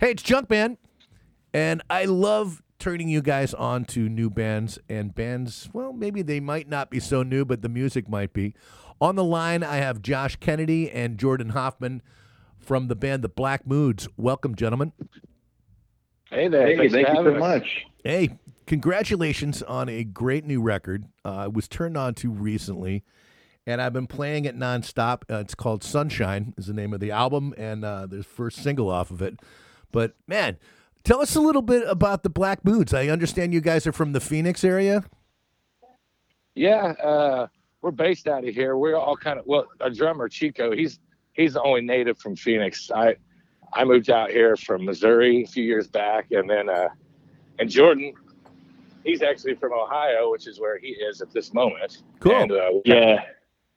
Hey, it's Junkman, and I love turning you guys on to new bands and bands. Well, maybe they might not be so new, but the music might be. On the line, I have Josh Kennedy and Jordan Hoffman from the band The Black Moods. Welcome, gentlemen. Hey there. Hey, thank you so having us. much. Hey, congratulations on a great new record. Uh, it was turned on to recently, and I've been playing it nonstop. Uh, it's called Sunshine, is the name of the album, and uh, the first single off of it. But man, tell us a little bit about the Black Moods. I understand you guys are from the Phoenix area. Yeah, uh, we're based out of here. We're all kind of well. Our drummer Chico, he's he's the only native from Phoenix. I I moved out here from Missouri a few years back, and then uh, and Jordan, he's actually from Ohio, which is where he is at this moment. Cool. And uh, we Yeah.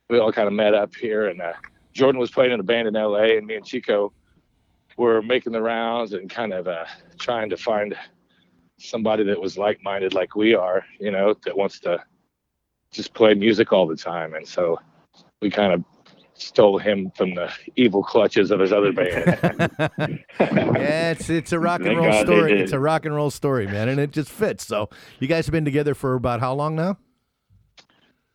we all kind of met up here, and uh, Jordan was playing in a band in L.A., and me and Chico were making the rounds and kind of uh, trying to find somebody that was like-minded like we are, you know, that wants to just play music all the time. And so we kind of stole him from the evil clutches of his other band. yeah, it's it's a rock and Thank roll God story. It's a rock and roll story, man, and it just fits. So you guys have been together for about how long now?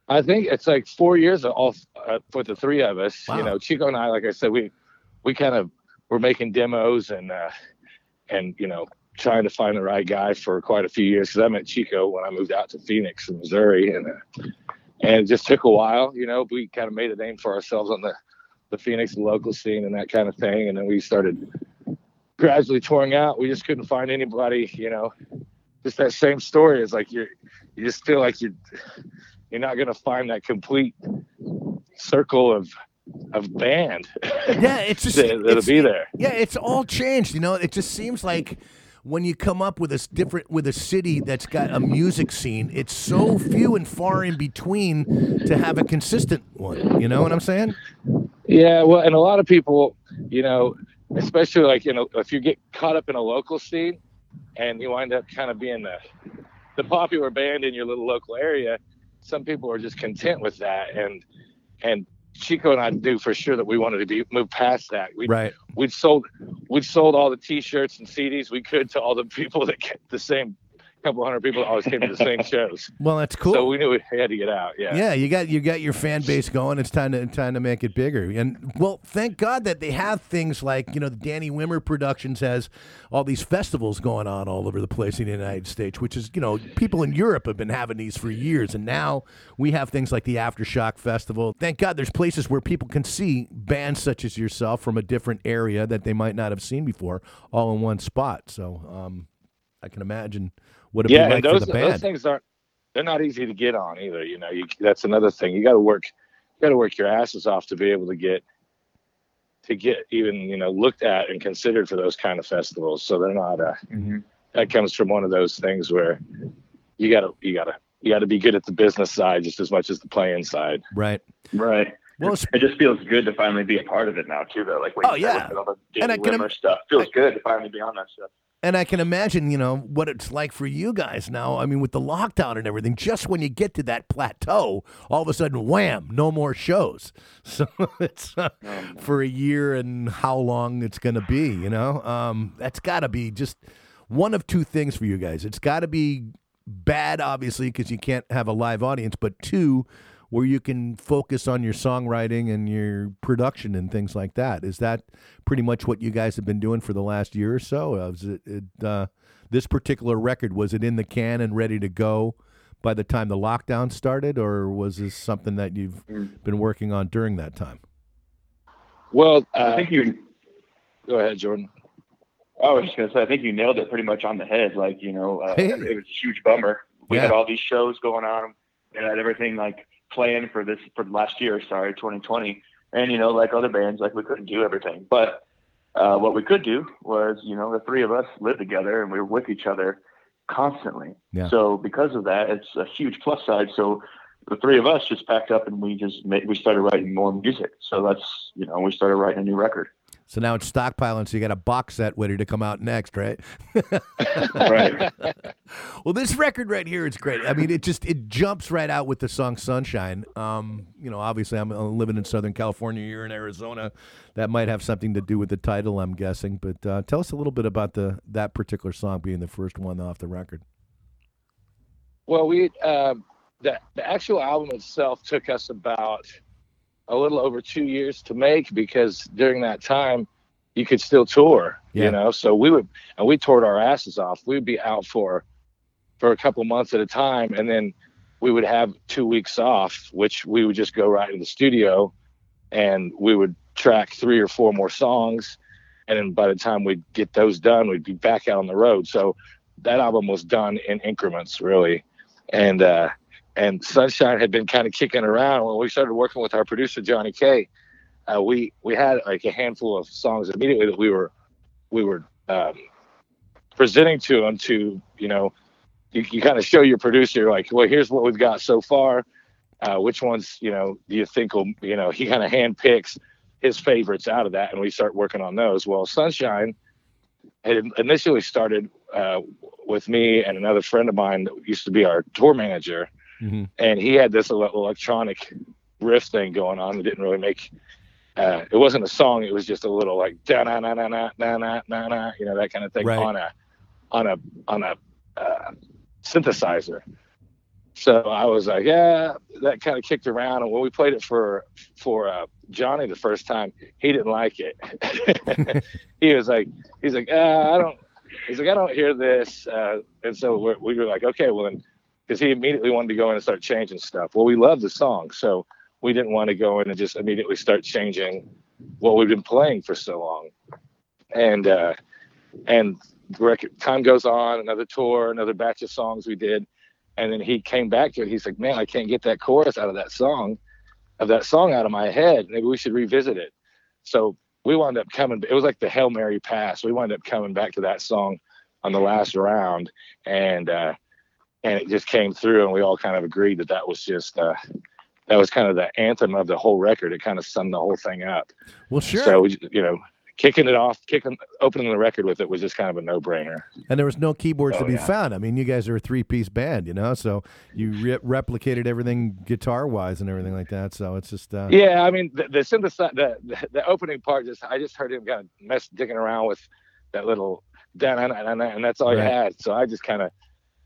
I think it's like four years all uh, for the three of us. Wow. You know, Chico and I, like I said, we we kind of were making demos and uh, and you know trying to find the right guy for quite a few years because I met Chico when I moved out to Phoenix from Missouri and uh, and it just took a while. You know, we kind of made a name for ourselves on the the Phoenix local scene and that kind of thing, and then we started gradually touring out. We just couldn't find anybody. You know, just that same story is like you're you just feel like you're you're not gonna find that complete circle of of band Yeah, it's just that, it's- be there. Yeah, it's all changed. You know, it just seems like when you come up with a different with a city that's got a music scene, it's so few and far in between to have a consistent one. You know what I'm saying? Yeah, well, and a lot of people, you know, especially like you know, if you get caught up in a local scene and you wind up kind of being the the popular band in your little local area, some people are just content with that, and and Chico and I knew for sure that we wanted to be move past that. We Right. we'd sold we'd sold all the T-shirts and CDs we could to all the people that get the same couple hundred people always came to the same shows. Well, that's cool. So we knew we had to get out. Yeah. Yeah, you got you got your fan base going. It's time to time to make it bigger. And well, thank God that they have things like you know the Danny Wimmer Productions has all these festivals going on all over the place in the United States, which is you know people in Europe have been having these for years, and now we have things like the Aftershock Festival. Thank God there's places where people can see bands such as yourself from a different area that they might not have seen before, all in one spot. So um, I can imagine what it'd yeah, be like and those for the those things aren't they're not easy to get on either. You know, you that's another thing. You got to work, you got to work your asses off to be able to get to get even you know looked at and considered for those kind of festivals. So they're not. Uh, Mhm. that comes from one of those things where you gotta you gotta you gotta be good at the business side just as much as the playing side. right. Right. Well, it's It just feels good to finally be a part of it now too, though. Like when Oh, you said yeah. with all the And I can Wimmer stuff, feels good to finally be on that stuff. And I can imagine, you know, what it's like for you guys now. I mean, with the lockdown and everything, just when you get to that plateau, all of a sudden, wham, no more shows. So it's uh, for a year and how long it's going to be, you know? Um, that's got to be just one of two things for you guys. It's got to be bad, obviously, because you can't have a live audience, but two, where you can focus on your songwriting and your production and things like that. Is that pretty much what you guys have been doing for the last year or so? Uh, Was it, it uh, this particular record was it in the can and ready to go by the time the lockdown started, or was this something that you've been working on during that time? Well, I uh, think you. go ahead, Jordan. I was just gonna say, I think you nailed it pretty much on the head. Like you know, uh, Hey. it was a huge bummer. We Yeah. had all these shows going on, and had everything like planned for this for last year. Sorry, 2020. And you know, like other bands, like we couldn't do everything, but uh, what we could do was, you know, the three of us lived together and we were with each other constantly. Yeah. So because of that, it's a huge plus side. So the three of us just packed up and we just made, we started writing more music. So that's you know we started writing a new record. So now it's stockpiling, so you got a box set ready to come out next, right? right. well, this record right here is great. I mean, it just it jumps right out with the song "Sunshine." Um, you know, obviously, I'm living in Southern California. You're in Arizona. That might have something to do with the title, I'm guessing. But uh, tell us a little bit about the that particular song being the first one off the record. Well, we uh, the the actual album itself took us about a little over two years to make because during that time you could still tour, Yeah. you know. So we would and we toured our asses off. We'd be out for for a couple months at a time, and then we would have two weeks off, which we would just go right to the studio, and we would track three or four more songs, and then by the time we'd get those done, we'd be back out on the road. So that album was done in increments, really, and uh, and Sunshine had been kind of kicking around when we started working with our producer Johnny K. Uh, we we had like a handful of songs immediately that we were we were um, presenting to him to you know you, you kind of show your producer like well here's what we've got so far uh, which ones you know do you think will you know he kind of handpicks his favorites out of that and we start working on those well Sunshine had initially started uh, with me and another friend of mine that used to be our tour manager Mm-hmm. and he had this electronic riff thing going on that didn't really make uh, it wasn't a song it was just a little like da na na na na na na na na you know that kind of thing Right. on a on a on a uh, synthesizer so i was like yeah that kind of kicked around and when we played it for for uh, johnny the first time he didn't like it he was like he's like uh, i don't he's like i don't hear this uh, and so we're, we were like okay well then because he immediately wanted to go in and start changing stuff. Well, we love the song, so we didn't want to go in and just immediately start changing what we've been playing for so long. And uh, and record, time goes on, another tour, another batch of songs we did, and then he came back to it. He's like, "Man, I can't get that chorus out of that song, of that song out of my head. Maybe we should revisit it." So we wound up coming. It was like the Hail Mary pass. We wound up coming back to that song on the last round, and uh, and it just came through and we all kind of agreed that that was just uh that was kind of the anthem of the whole record it kind of summed the whole thing up Well, sure. so you know kicking it off kicking opening the record with it was just kind of a no-brainer and there was no keyboards to Oh, be yeah. found. I mean, you guys are a three-piece band, you know, so you re- replicated everything guitar-wise and everything like that. So it's just uh, yeah i mean the, the the, the the opening part just i just heard him kind of mess digging around with that little and that's all Right. you had so i just kind of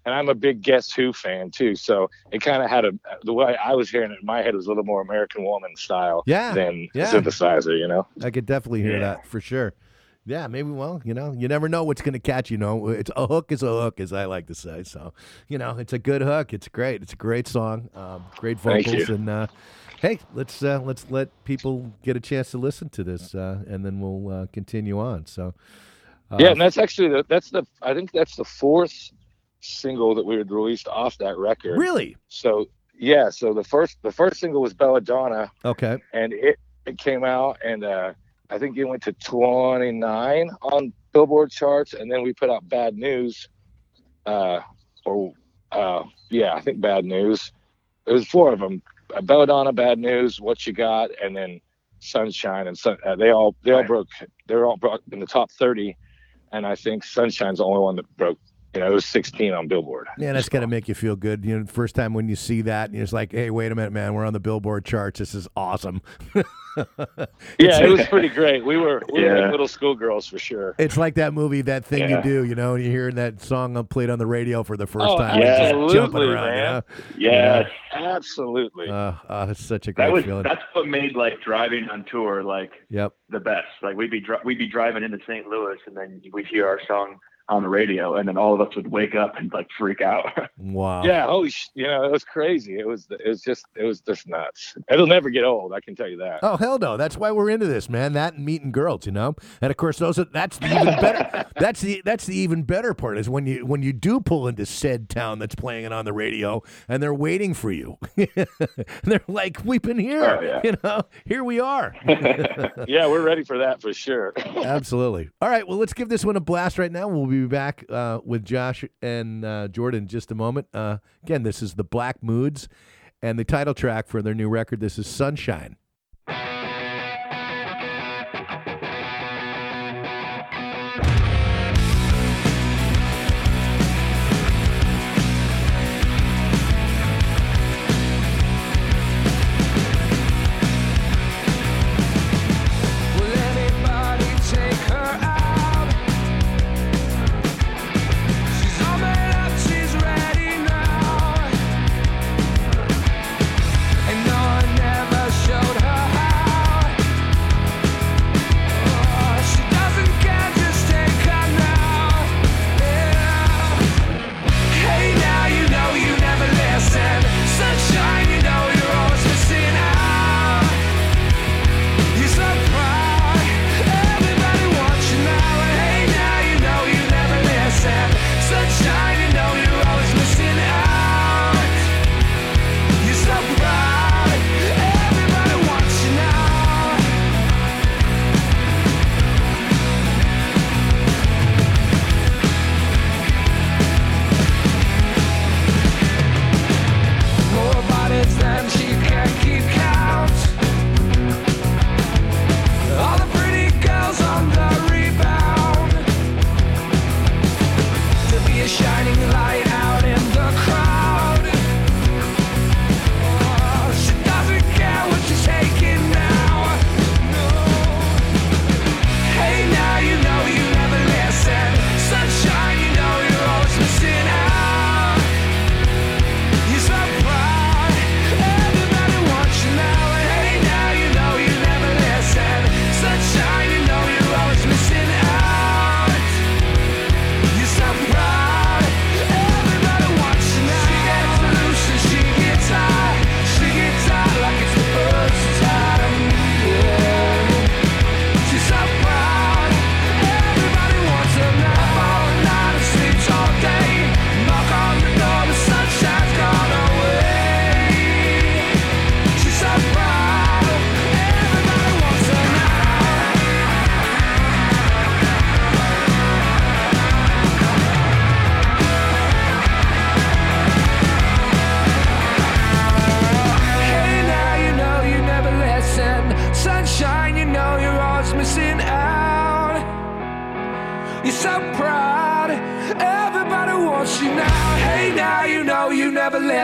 and I'm a big Guess Who fan too, so it kind of had a the way I was hearing it in my head was a little more American Woman style Yeah, than yeah. synthesizer, you know. I could definitely hear Yeah. that for sure. Yeah, maybe. Well, you know, you never know what's going to catch. You know, it's a hook is a hook, as I like to say. So, you know, it's a good hook. It's great. It's a great song. Um, great vocals, and uh, hey, let's uh, let's let people get a chance to listen to this, uh, and then we'll uh, continue on. So, uh, yeah, and that's actually the that's the I think that's the fourth single that we had released off that record. really So yeah, so the first the first single was Belladonna, okay. and it it came out and uh, I think it went to 29 on Billboard charts, and then we put out Bad News, uh, or uh, yeah, I think Bad News. It was four of them: uh, Belladonna, Bad News, What You Got, and then Sunshine. And sun, uh, they all they all Right. broke. They were all broke in the top 30, and I think Sunshine's the only one that broke. You know, it was 16 on Billboard. Yeah, that's got to make you feel good. You know, first time when you see that, and it's like, hey, wait a minute, man, we're on the Billboard charts. This is awesome. Yeah, it was pretty great. We were we were Yeah. like little schoolgirls for sure. It's like that movie, that thing you do, you know, you're hearing that song played on the radio for the first Oh, time. and just absolutely, jumping around, you man. know? Yes. Absolutely. Uh, uh, it's such a great that was feeling. that's what made like driving on tour like Yep. the best. Like we'd be dri- we'd be driving into St. Louis and then we'd hear our song on the radio and then all of us would wake up and like freak out. Wow. Yeah, holy, sh- you know, it was crazy. It was, it was just, it was just nuts. It'll never get old. I can tell you that. Oh hell no! That's why we're into this, man. That and meeting girls, you know. And of course, those are that's the even better. that's the that's the even better part is when you when you do pull into said town that's playing it on the radio, and they're waiting for you. they're like, "We've been here, Oh, yeah. you know. Here we are." Yeah, we're ready for that for sure. Absolutely. All right. Well, let's give this one a blast right now. We'll be back uh, with Josh and uh, Jordan in just a moment. Uh, again, this is the Black Moods, and the title track for their new record. This is Sunshine.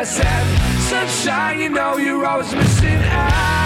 Sunshine, you know you're always missing out.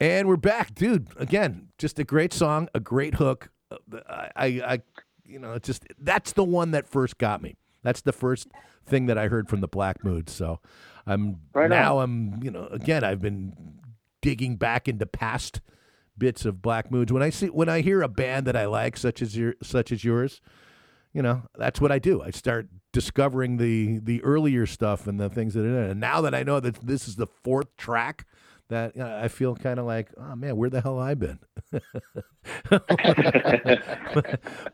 And we're back, dude. Again, just a great song, a great hook. Uh, I, I, I you know, it's just that's the one that first got me. That's the first thing that I heard from the Black Moods. So I'm Right now I'm, you know, again I've been digging back into past bits of Black Moods. When I see when I hear a band that I like, such as your such as yours, you know, that's what I do. I start discovering the the earlier stuff and the things that are in it. And now that I know that this is the fourth track, that you know, I feel kind of like, oh man, where the hell I been? but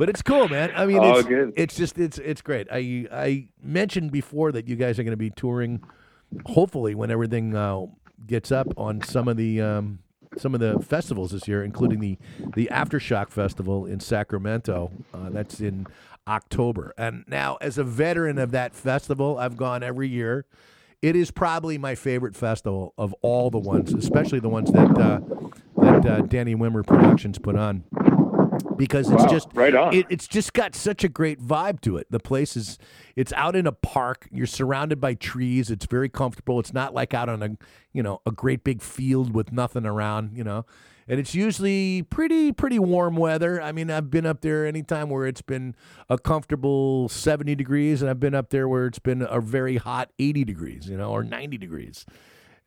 it's cool, man. I mean, All it's, good. it's just it's it's great. I I mentioned before that you guys are going to be touring, hopefully when everything uh, gets up on some of the. Um, some of the festivals this year, including the the Aftershock Festival in Sacramento. Uh, that's in October. And now, as a veteran of that festival, I've gone every year. It is probably my favorite festival of all the ones, especially the ones that uh, that uh, Danny Wimmer Productions put on, because it's Wow, just right on. It, it's just got such a great vibe to it. The place is it's out in a park. You're surrounded by trees. It's very comfortable. It's not like out on a you know a great big field with nothing around. You know, and it's usually pretty pretty warm weather. I mean, I've been up there anytime where it's been a comfortable 70 degrees, and I've been up there where it's been a very hot 80 degrees. You know, or 90 degrees.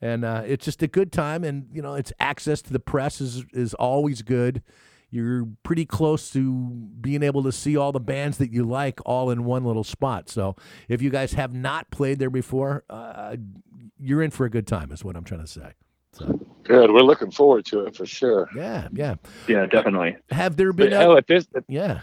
And uh, it's just a good time, and you know, it's access to the press is is always good you're pretty close to being able to see all the bands that you like all in one little spot. So if you guys have not played there before, uh, you're in for a good time, is what I'm trying to say. So Good. We're looking forward to it for sure. yeah, yeah. Yeah, definitely. Have there But been? hell, at this, yeah.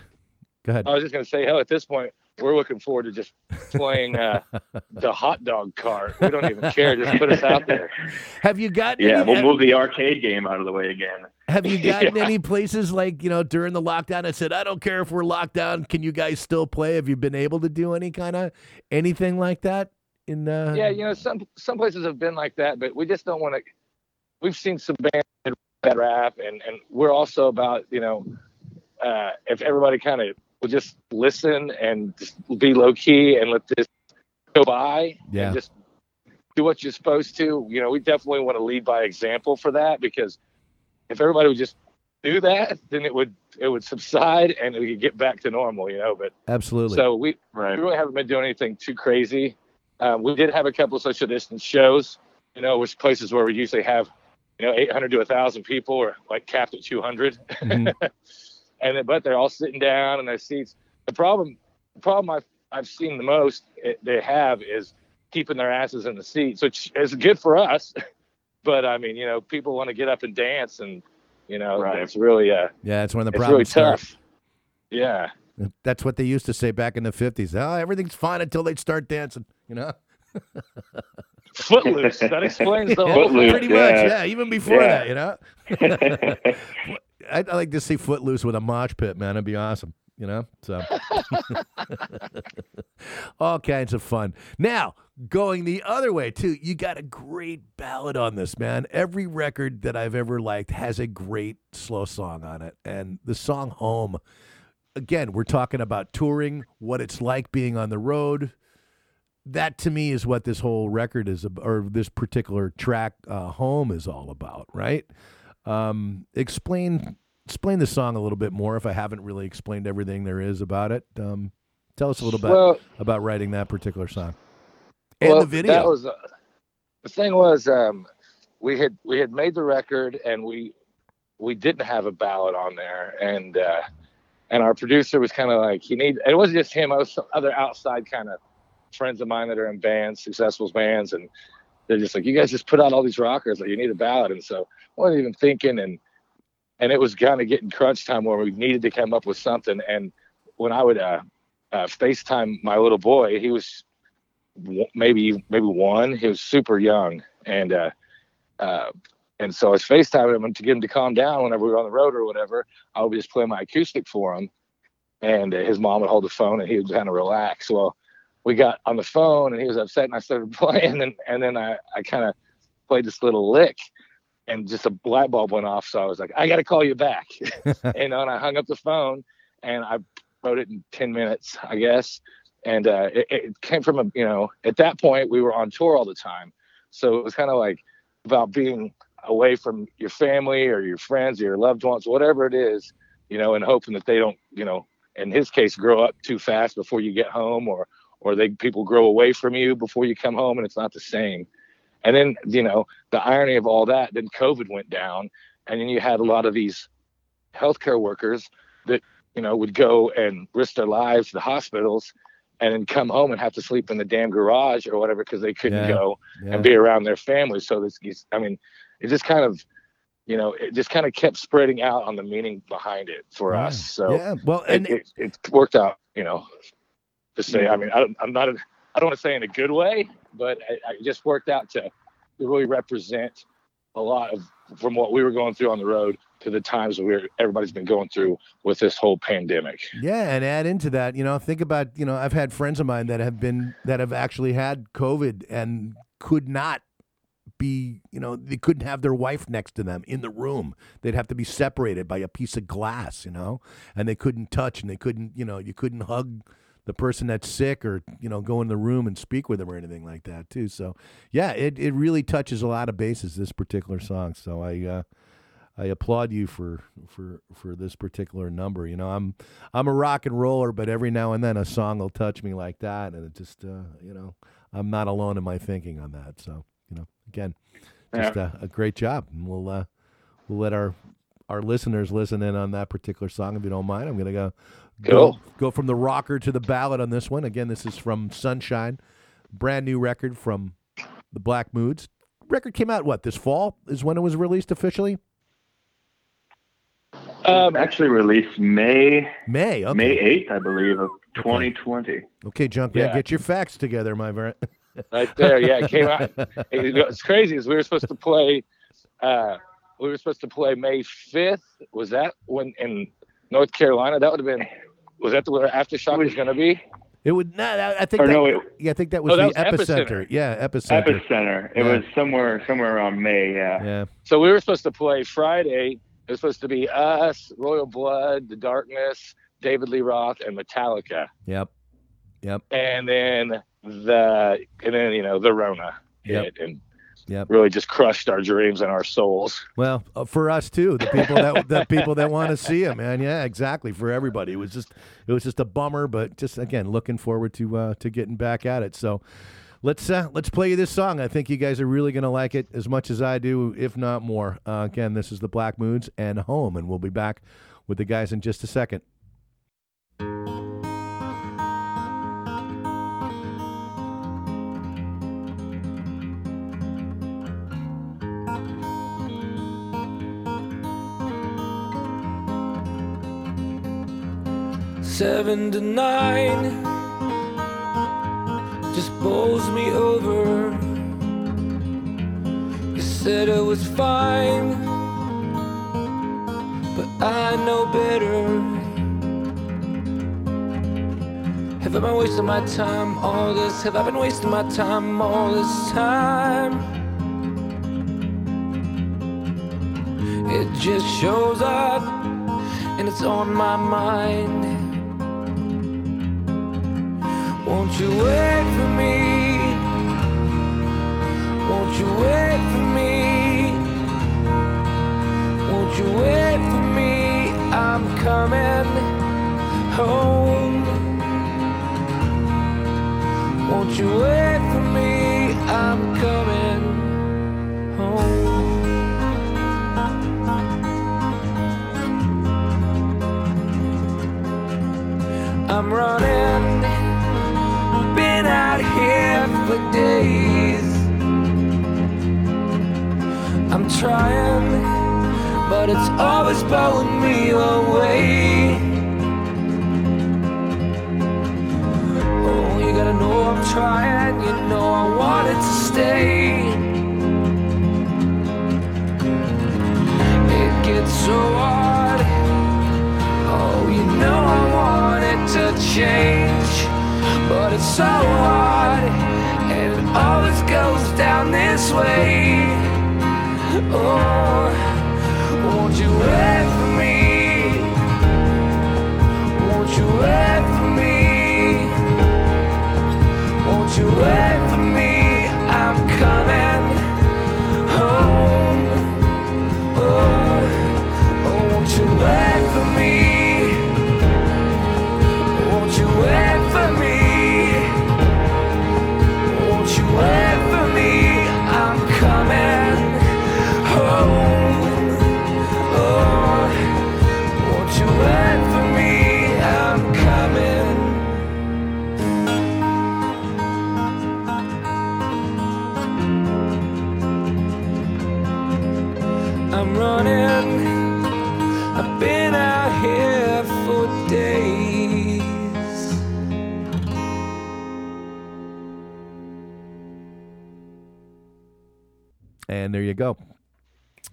Go ahead. I was just gonna say, hell, at this point, we're looking forward to just playing uh, the hot dog cart. We don't even care. Just put us out there. Have you gotten? Yeah, any, we'll have, move the arcade game out of the way again. have you gotten any places like you know during the lockdown? I said I don't care if we're locked down. Can you guys still play? Have you been able to do any kind of anything like that? In uh, Yeah, you know, some some places have been like that, but we just don't want to. We've seen some bands that rap, and and we're also about you know, uh, if everybody kind of will just listen and just be low key and let this go by, Yeah. and just do what you're supposed to. You know, we definitely want to lead by example for that because if everybody would just do that, then it would it would subside and we could get back to normal. You know, but absolutely. so we Right. we really haven't been doing anything too crazy. Um, we did have a couple of social distance shows, you know, which places where we usually have, you know, 800 to 1,000 people or like capped at 200. Mhm. and then, but they're all sitting down in their seats. The problem, the problem I've, I've seen the most it, they have is keeping their asses in the seats, which is good for us. But I mean, you know, people want to get up and dance and, you know, Right. it's really, uh, yeah, it's one of the it's really problems. start. tough. Yeah. That's what they used to say back in the fifties. Oh, everything's fine until they start dancing. You know, Footloose. that explains the whole Footloose, pretty yeah. much. Yeah, even before Yeah. that, you know. I'd, I'd like to see Footloose with a mosh pit, man. It'd be awesome. You know, so all kinds of fun. Now going the other way too. You got a great ballad on this, man. Every record that I've ever liked has a great slow song on it, and the song "Home." Again, we're talking about touring, what it's like being on the road, that to me is what this whole record is or this particular track uh, home is all about right? Um, explain explain the song a little bit more if i haven't really explained everything there is about it. Um, tell us a little bit Well, about writing that particular song. And well, the video. That was uh, the thing was um, we had we had made the record and we we didn't have a ballad on there. And uh and our producer was kind of like you need it wasn't just him I was some other outside kind of friends of mine that are in bands successful bands and they're just like you guys just put out all these rockers like you need a ballad and so I wasn't even thinking and and it was kind of getting crunch time where we needed to come up with something and when I would uh, uh FaceTime my little boy he was maybe maybe one he was super young and uh uh, and so I was FaceTiming him to get him to calm down whenever we were on the road or whatever. I would just play my acoustic for him, and uh, his mom would hold the phone and he would kind of relax. Well, we got on the phone and he was upset, and I started playing, and and then I I kind of played this little lick, and just a light bulb went off. So I was like, I got to call you back, you know. And I hung up the phone, and I wrote it in ten minutes, I guess. And uh, it, it came from a you know at that point we were on tour all the time, so it was kind of like about being away from your family or your friends or your loved ones, whatever it is, you know, and hoping that they don't, you know, in his case, grow up too fast before you get home or, or they people grow away from you before you come home and it's not the same. And then, you know, the irony of all that, then COVID went down and then you had a lot of these healthcare workers that, you know, would go and risk their lives to the hospitals and then come home and have to sleep in the damn garage or whatever because they couldn't Yeah, go yeah. and be around their families. So this, I mean, it just kind of, you know, it just kind of kept spreading out on the meaning behind it for Yeah. us. So yeah, well, it, and it, it worked out, you know, to say, I mean, I, I'm not, a, I don't want to say in a good way, but it just worked out to, to really represent a lot of from what we were going through on the road to the times that we're everybody's been going through with this whole pandemic. Yeah, and add into that, you know, think about, you know, I've had friends of mine that have been that have actually had COVID and could not be, you know, they couldn't have their wife next to them in the room. They'd have to be separated by a piece of glass, you know, and they couldn't touch and they couldn't, you know, you couldn't hug the person that's sick or, you know, go in the room and speak with them or anything like that, too. So, yeah, it, it really touches a lot of bases, this particular song. So I, uh, I applaud you for for for this particular number. You know, I'm I'm a rock and roller, but every now and then a song will touch me like that, and it just uh, you know I'm not alone in my thinking on that. So you know, again, just a, a great job, and we'll uh, we'll let our our listeners listen in on that particular song if you don't mind. I'm gonna go go Cool. go from the rocker to the ballad on this one. Again, this is from Sunshine, brand new record from the Black Moods. Record came out what this fall is when it was released officially. Um, Actually released May May. Okay. May eighth, I believe, of 2020. Okay, Junkman, Yeah. get your facts together, my friend. right there. Yeah, it came out. It, it's crazy. Is we were supposed to play. Uh, we were supposed to play May fifth. Was that when in North Carolina? That would have been. Was that the where aftershock was going to be? It would not. I I think. Or that, no, it, yeah, I think that was Oh, the that was epicenter. Epicenter. Yeah, epicenter. Epicenter. It Yeah. was somewhere somewhere around May. Yeah. yeah. So we were supposed to play Friday. It was supposed to be us, Royal Blood, The Darkness, David Lee Roth, and Metallica. Yep. Yep. And then the and then you know the Rona Yep. hit and Yep. really just crushed our dreams and our souls. Well, uh, for us too, the people that the people that want to see him, man. Yeah, exactly. For everybody, it was just it was just a bummer, but just again, looking forward to uh, to getting back at it. So. Let's uh, let's play you this song. I think you guys are really gonna like it as much as I do, if not more. Uh, again, this is the Black Moods and Home, and we'll be back with the guys in just a second. Seven to nine just bowls me over. You said it was fine, but I know better. Have I been wasting my time all this? Have I been wasting my time all this time? It just shows up and it's on my mind. Won't you wait for me? Won't you wait for me? Won't you wait for me? I'm coming home. Won't you wait for me? I'm coming home. I'm running out here for days. I'm trying, but it's always pulling me away. Oh, you gotta know I'm trying, you know I want it to stay. It gets so hard. Oh, you know I want it to change, but it's so hard, down this way. Oh, won't you wait for me? Won't you wait for me? Won't you wait And there you go.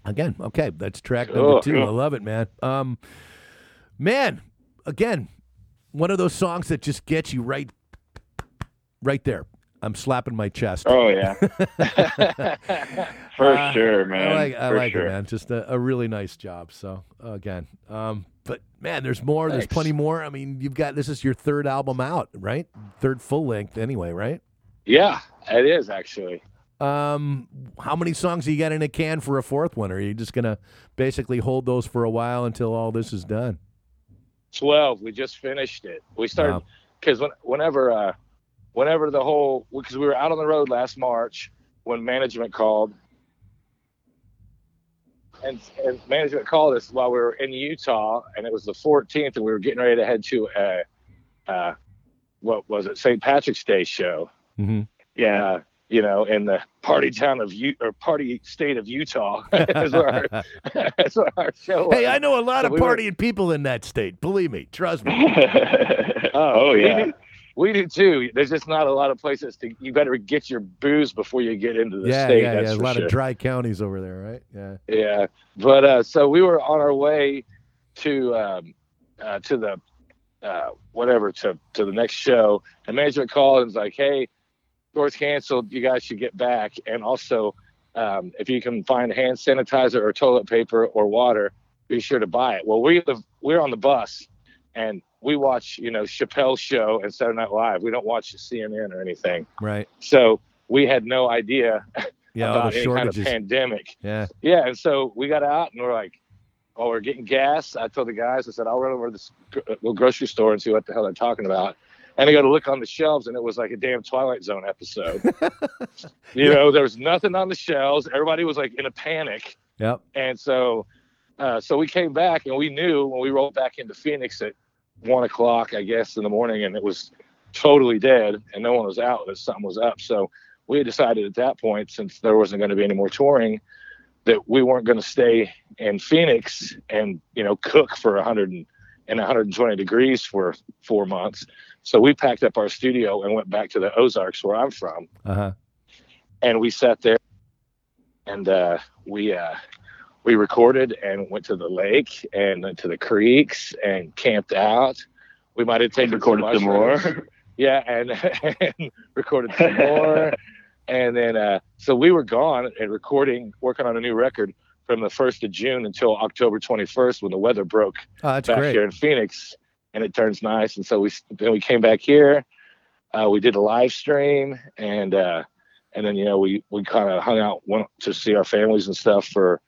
Again, okay, that's track number two. cool. I love it, man. Um, man, again, one of those songs that just gets you right, right there. I'm slapping my chest. Oh yeah, for Uh, sure, man. I like, I like sure. it, man. Just a, a really nice job. So again, um, but man, there's more. There's plenty more. I mean, you've got this is your third album out, right? Third full length, anyway, right? Yeah, it is actually. Um, how many songs do you got in a can for a fourth one? Or are you just gonna basically hold those for a while until all this is done? 12 we just finished it we started Wow. because when, whenever uh whenever the whole because we were out on the road last march when management called and, and management called us while we were in utah and it was the 14th and we were getting ready to head to a uh what was it st patrick's day show Mm-hmm. Yeah, uh, you know, in the party town of U or party state of Utah. that's, where our, that's where our show was. Hey, I know a lot So of we were- partying people in that state. Believe me, trust me. oh we yeah. do- We do too. There's just not a lot of places to. You better get your booze before you get into the yeah, state. yeah, that's yeah. A lot sure. of dry counties over there, right? Yeah. Yeah, but uh, so we were on our way to um, uh, to the uh, whatever to to the next show, and management called and was like, "Hey, doors canceled. You guys should get back, and also." Um, if you can find hand sanitizer or toilet paper or water, be sure to buy it. Well, we live, we're on the bus, and we watch, you know, Chappelle's show and Saturday Night Live. We don't watch CNN or anything, Right. so we had no idea Yeah. about any kind of pandemic. yeah. Yeah, and so we got out and we're like, "Oh, we're getting gas." I told the guys, I said, "I'll run over to this uh, grocery store and see what the hell they're talking about." And I go to look on the shelves, and it was like a damn Twilight Zone episode. you know, there was nothing on the shelves. Everybody was like in a panic, Yep. and so, uh, so we came back, and we knew when we rolled back into Phoenix at one o'clock, I guess, in the morning, and it was totally dead, and no one was out. That something was up. So we had decided at that point, since there wasn't going to be any more touring, that we weren't going to stay in Phoenix and you know cook for a 100 and, and 120 degrees for four months. So we packed up our studio and went back to the Ozarks, where I'm from, Uh huh. and we sat there and uh, we uh, we recorded and went to the lake and went to the creeks and camped out. We might have taken Recorded some mushrooms. more. Yeah, and, and recorded some more. and then, uh, so we were gone and recording, working on a new record from the 1st of June until October 21st when the weather broke Oh, that's back great. here in Phoenix and it turns nice. And so we, then we came back here. Uh, we did a live stream and, uh, and then, you know, we, we kind of hung out, went to see our families and stuff for,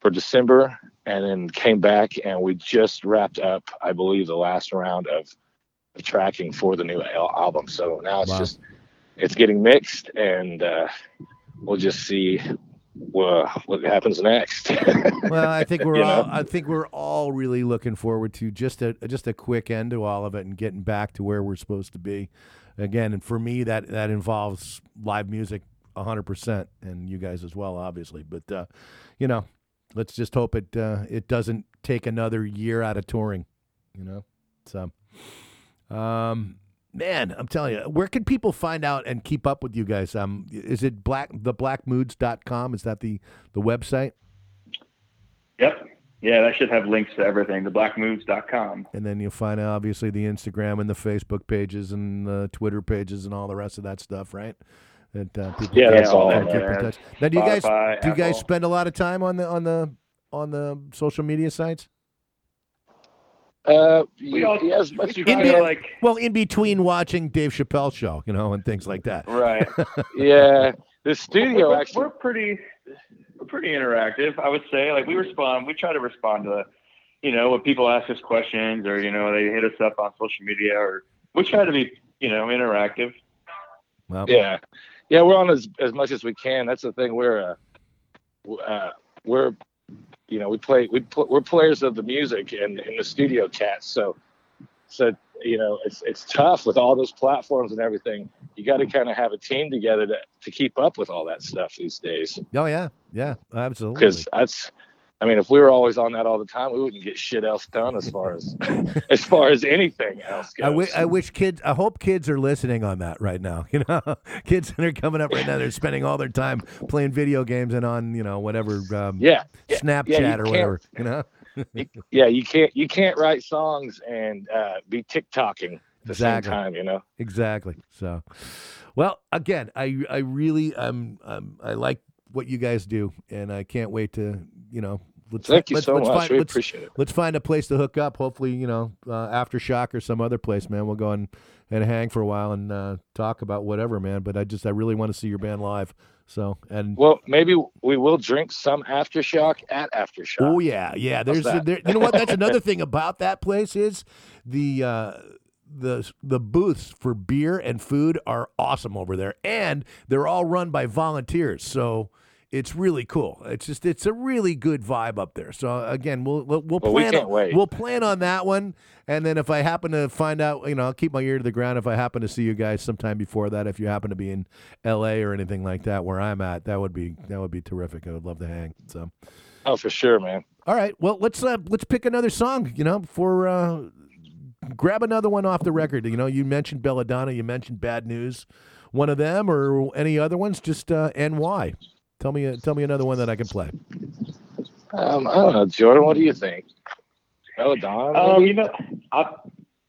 for December and then came back and we just wrapped up, I believe, the last round of, of tracking for the new al- album. So now it's Wow. just, it's getting mixed and uh, we'll just see well, what happens next. well, I think we're all know? I think we're all really looking forward to just a just a quick end to all of it and getting back to where we're supposed to be. Again, and for me that that involves live music 100% and you guys as well obviously. But uh, you know, let's just hope it uh, it doesn't take another year out of touring, you know. So um man, I'm telling you, where can people find out and keep up with you guys? Um is it black theblackmoods.com? Is that the the website? Yep. Yeah, that should have links to everything. Theblackmoods.com. And then you'll find obviously the Instagram and the Facebook pages and the Twitter pages and all the rest of that stuff, right? That uh, people Yeah, that's all keep in touch. Now, do you guys Spotify, do you guys Apple. spend a lot of time on the on the on the social media sites? Uh, We all, yeah, as much you we can. kinda like Well, in between watching Dave Chappelle show, you know, and things like that. right. yeah, the studio we're, actually. we're pretty we're pretty interactive i would say like we respond we try to respond to you know when people ask us questions or you know they hit us up on social media or we try to be you know interactive Well, Yeah, yeah, we're on as as much as we can. That's the thing. We're uh, uh we're you know we play we pl- we're players of the music and in the studio cats. So so you know it's it's tough with all those platforms and everything. You got to kind of have a team together to to keep up with all that stuff these days. Oh yeah, yeah, absolutely. Because that's. I mean, if we were always on that all the time, we wouldn't get shit else done as far as as far as anything else goes. I wish kids. I hope kids are listening on that right now. You know, kids that are coming up right now, they're spending all their time playing video games and on you know whatever um, yeah, Snapchat yeah, or whatever. You know, yeah, you can't you can't write songs and uh, be TikToking at the Exactly. same time, you know. exactly. So, well, again, I I really um, um I like what you guys do, and I can't wait to you know. Let's, Thank you let's, so let's much. Find, we let's, appreciate it. let's find a place to hook up. Hopefully, you know, uh, aftershock or some other place, man. We'll go and, and hang for a while and uh, talk about whatever, man. But I just I really want to see your band live. So and Well, maybe we will drink some aftershock at aftershock. oh yeah, yeah. There's that? there, you know what? That's another thing about that place is the uh, the the booths for beer and food are awesome over there, and they're all run by volunteers. So. It's really cool. It's just it's a really good vibe up there. So again, we'll we'll, we'll Well, we plan on, we'll plan on that one, and then if I happen to find out, you know, I'll keep my ear to the ground. If I happen to see you guys sometime before that, if you happen to be in L.A. or anything like that, where I'm at, that would be that would be terrific. I would love to hang. So. Oh, for sure, man. All right. Well, let's uh, let's pick another song. You know, for uh, grab another one off the record. You know, you mentioned Belladonna. You mentioned Bad News. One of them or any other ones? Just uh, and why? Tell me. Uh, tell me another one that I can play. Um, I don't know, Jordan. What do you think? Belladonna? um maybe? you know I,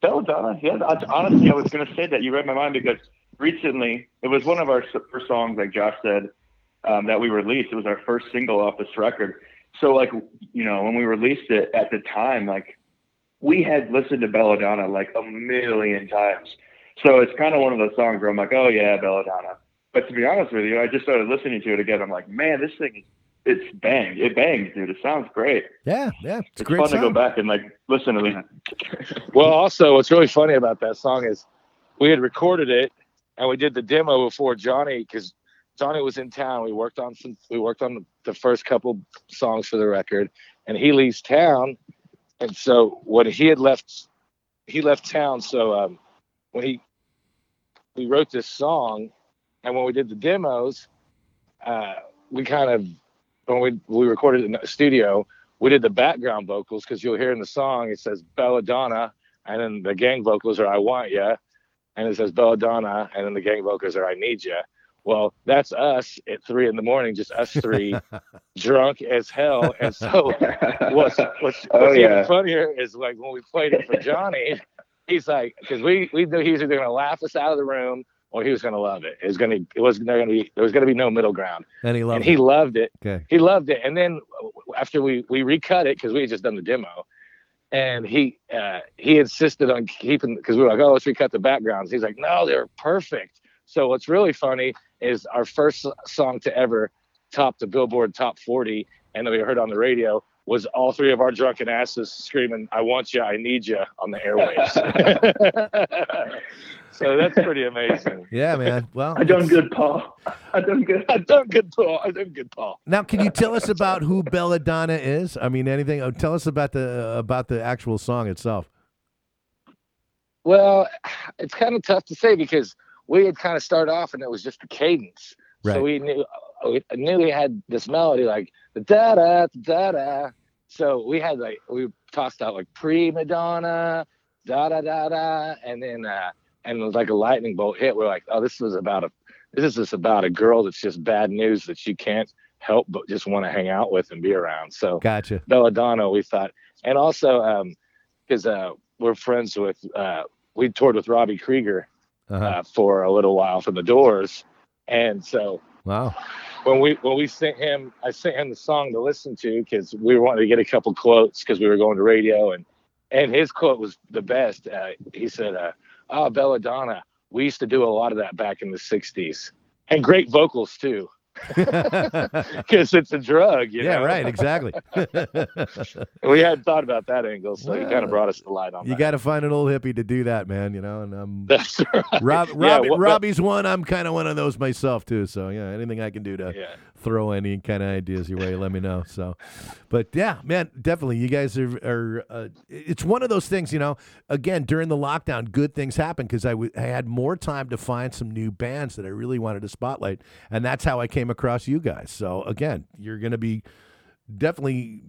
belladonna yeah I, honestly i was going to say that you read my mind because recently it was one of our first songs like josh said um, that we released it was our first single off this record so like you know when we released it at the time like we had listened to belladonna like a million times so it's kind of one of those songs where i'm like oh yeah belladonna but to be honest with you i just started listening to it again i'm like man this thing is it's bang it bangs dude it sounds great Yeah, yeah. It's, it's great fun song. to go back and like listen to it. Well, also, what's really funny about that song is we had recorded it and we did the demo before Johnny because Johnny was in town. We worked on some, we worked on the first couple songs for the record, and he leaves town, and so when he had left, he left town. So um, when he we wrote this song, and when we did the demos, uh, we kind of when we we recorded in the studio, we did the background vocals because you'll hear in the song it says Belladonna, and then the gang vocals are I Want Ya, and it says Belladonna, and then the gang vocals are I Need Ya. Well, that's us at three in the morning, just us three, drunk as hell. And so, what's what's, what's Oh, even yeah. funnier is like when we played it for Johnny, he's like, because we we knew he was either gonna laugh us out of the room or he was gonna love it. It was gonna it wasn't gonna be there was gonna be no middle ground, and he loved and he it. loved it Okay. he loved it. And then after we we recut it because we had just done the demo, and he uh, he insisted on keeping because we were like, oh, let's recut the backgrounds. He's like, no, they're perfect. So what's really funny is our first song to ever top the Billboard Top 40, and then we heard on the radio was all three of our drunken asses screaming, "I want you, I need you" on the airwaves. so that's pretty amazing. Yeah, man. Well, I done good, Paul. I done good. I done good, Paul. I done good, Paul. Now, can you tell us about who Belladonna is? I mean, anything? oh, Tell us about the about the actual song itself. Well, it's kind of tough to say because we had kind of started off and it was just the cadence. Right. So we knew we knew we had this melody like da da da da. So we had like we tossed out like pre Madonna, da da da da, and then uh and it was like a lightning bolt hit. We're like, oh, this is about a this is just about a girl that's just bad news that you can't help but just want to hang out with and be around. So Gotcha. Belladonna, we thought, and also um because uh, we're friends with uh, we toured with Robbie Krieger Uh-huh. uh, for a little while from the Doors, and so wow. when we when we sent him, I sent him the song to listen to because we wanted to get a couple quotes because we were going to radio, and and his quote was the best. Uh, he said, uh, "Oh, Belladonna, we used to do a lot of that back in the '60s, and great vocals too." Because it's a drug, you yeah, know? right. Exactly. We hadn't thought about that angle, so Well, kind of brought us to the light on you got to find an old hippie to do that, man. You know, and um, That's right. Rob, Yeah, Robbie, what- Robbie's one. I'm kind of one of those myself too. So yeah, anything I can do to Yeah. Throw any kind of ideas your way, let me know. So, but yeah, man, definitely, you guys are. are uh, it's one of those things, you know. Again, during the lockdown, good things happened because I, w- I had more time to find some new bands that I really wanted to spotlight, and that's how I came across you guys. So again, you're going to be definitely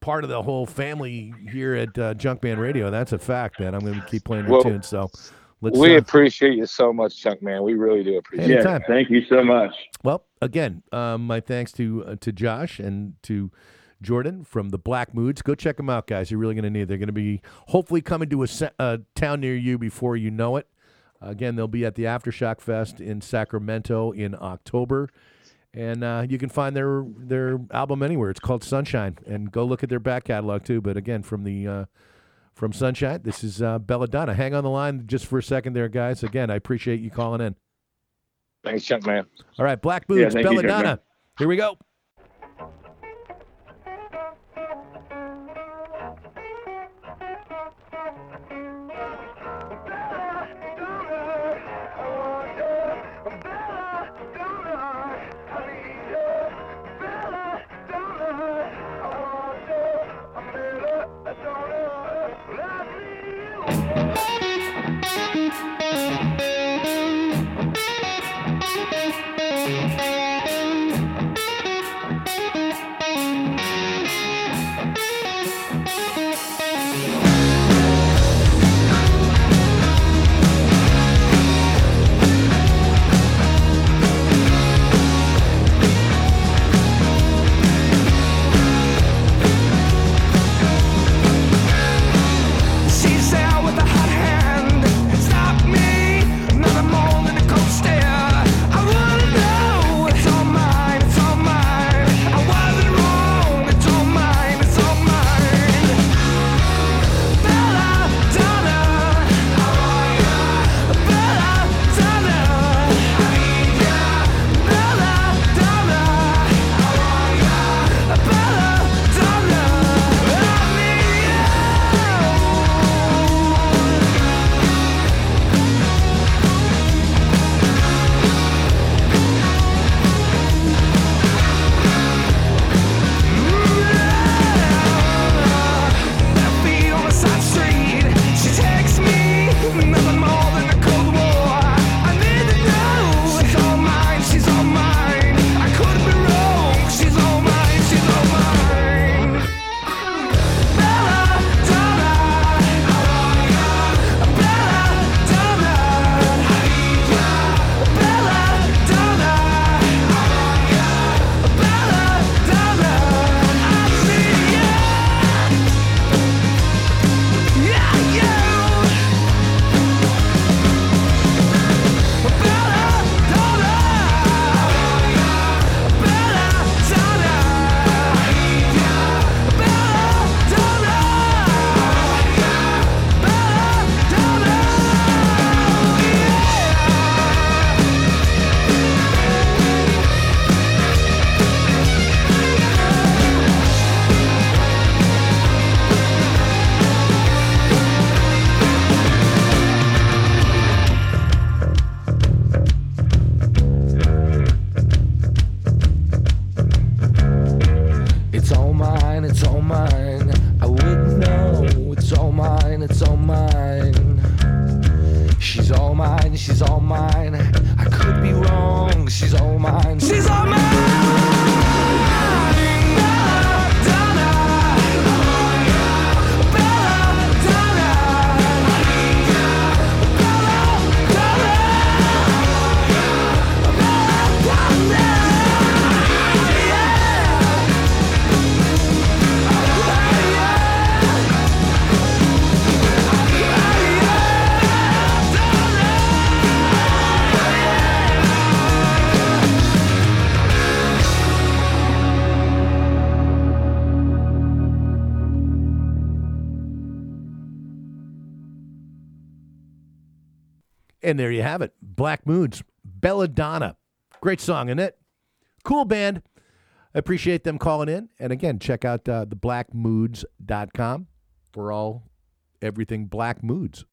part of the whole family here at uh, Junkman Radio. That's a fact, man. I'm going to keep playing your Well, tunes. So. Let's, we uh, appreciate you so much, Chuck, Man. We really do appreciate it. Anytime. thank you so much. Well, again, um, my thanks to uh, to Josh and to Jordan from the Black Moods. Go check them out, guys. You're really going to need. it. They're going to be hopefully coming to a, a town near you before you know it. Again, they'll be at the Aftershock Fest in Sacramento in October, and uh, you can find their their album anywhere. It's called Sunshine, and go look at their back catalog too. But again, from the uh, from Sunshine, this is uh, Belladonna. Hang on the line just for a second, there, guys. Again, I appreciate you calling in. Thanks, Chuck, Man. All right, Black Yeah, Moods, you, Belladonna. Chuck, Here we go. Have it. Black Moods, Belladonna. Great song, isn't it? Cool band. I appreciate them calling in. And again, check out uh, theblackmoods.com for all everything Black Moods.